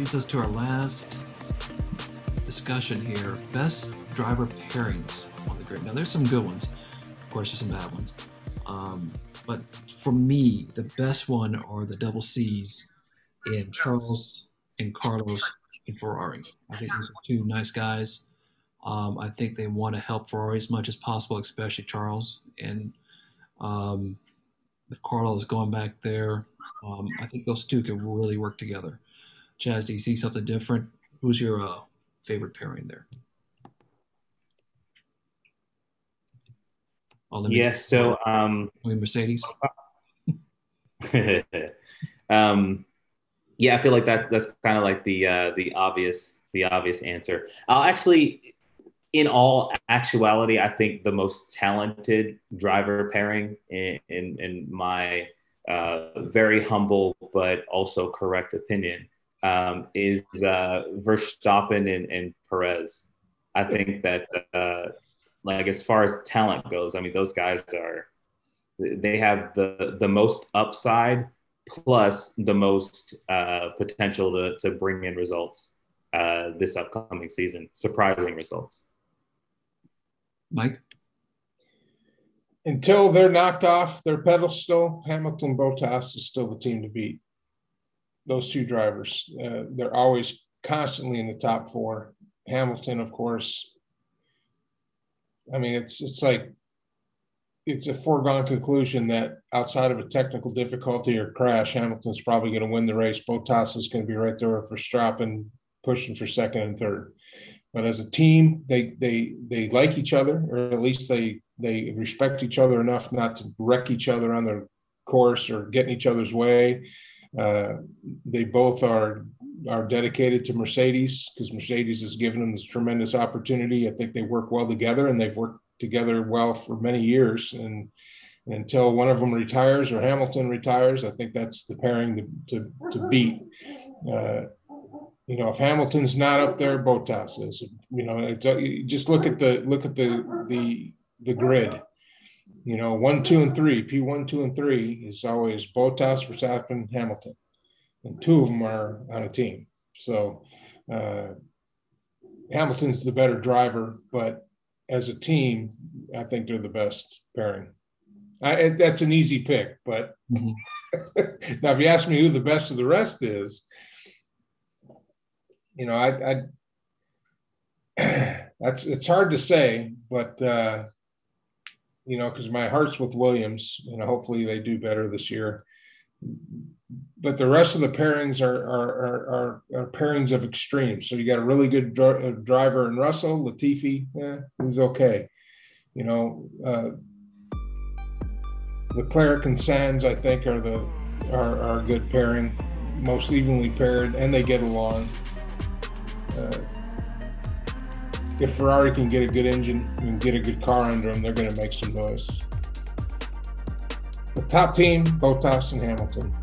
leads us to our last discussion here. Best driver pairings on the grid. Now, there's some good ones. Of course, there's some bad ones. Um, but for me, the best one are the double C's in Charles and Carlos and Ferrari. I think those are two nice guys. Um, I think they want to help Ferrari as much as possible, especially Charles. And um, with Carlos going back there, um, I think those two can really work together. Chaz, do you see something different? Who's your uh, favorite pairing there? Oh, yes. So, um, Mercedes. um, yeah, I feel like that that's kind of like the uh, the obvious the obvious answer. I'll actually, in all actuality, I think the most talented driver pairing in in, in my uh, very humble but also correct opinion um, is uh, Verstappen and, and Perez. I think that uh, like as far as talent goes, I mean those guys are they have the the most upside plus the most uh, potential to to bring in results uh, this upcoming season, surprising results. Mike. Until they're knocked off their pedestal, Hamilton Bottas is still the team to beat. Those two drivers, uh, they're always constantly in the top four. Hamilton, of course, I mean, it's it's like it's a foregone conclusion that outside of a technical difficulty or crash, Hamilton's probably going to win the race. Bottas is going to be right there with Verstappen pushing for second and third. But as a team, they they they like each other, or at least they they respect each other enough not to wreck each other on their course or get in each other's way. Uh, they both are are dedicated to Mercedes because Mercedes has given them this tremendous opportunity. I think they work well together and they've worked together well for many years. And until one of them retires or Hamilton retires, I think that's the pairing to, to, to beat. Uh, you know, if Hamilton's not up there, Bottas is. You know, uh, just look at the look at the the the grid. You know, one, two, and three. P one, two, and three is always Bottas, Verstappen, Hamilton and two of them are on a team. So uh, Hamilton's the better driver, but as a team, I think they're the best pairing. I, that's an easy pick, but mm-hmm. now if you ask me who the best of the rest is, you know, I, I that's it's hard to say, but uh, you know, because my heart's with Williams, and hopefully they do better this year but the rest of the pairings are are, are, are pairings of extremes. So you got a really good uh, driver in Russell, Latifi, eh, he's okay. You know, uh, Leclerc and Sainz, I think, are the are, are a good pairing, most evenly paired, and they get along. Uh, if Ferrari can get a good engine and get a good car under them, they're going to make some noise. The top team, Bottas and Hamilton.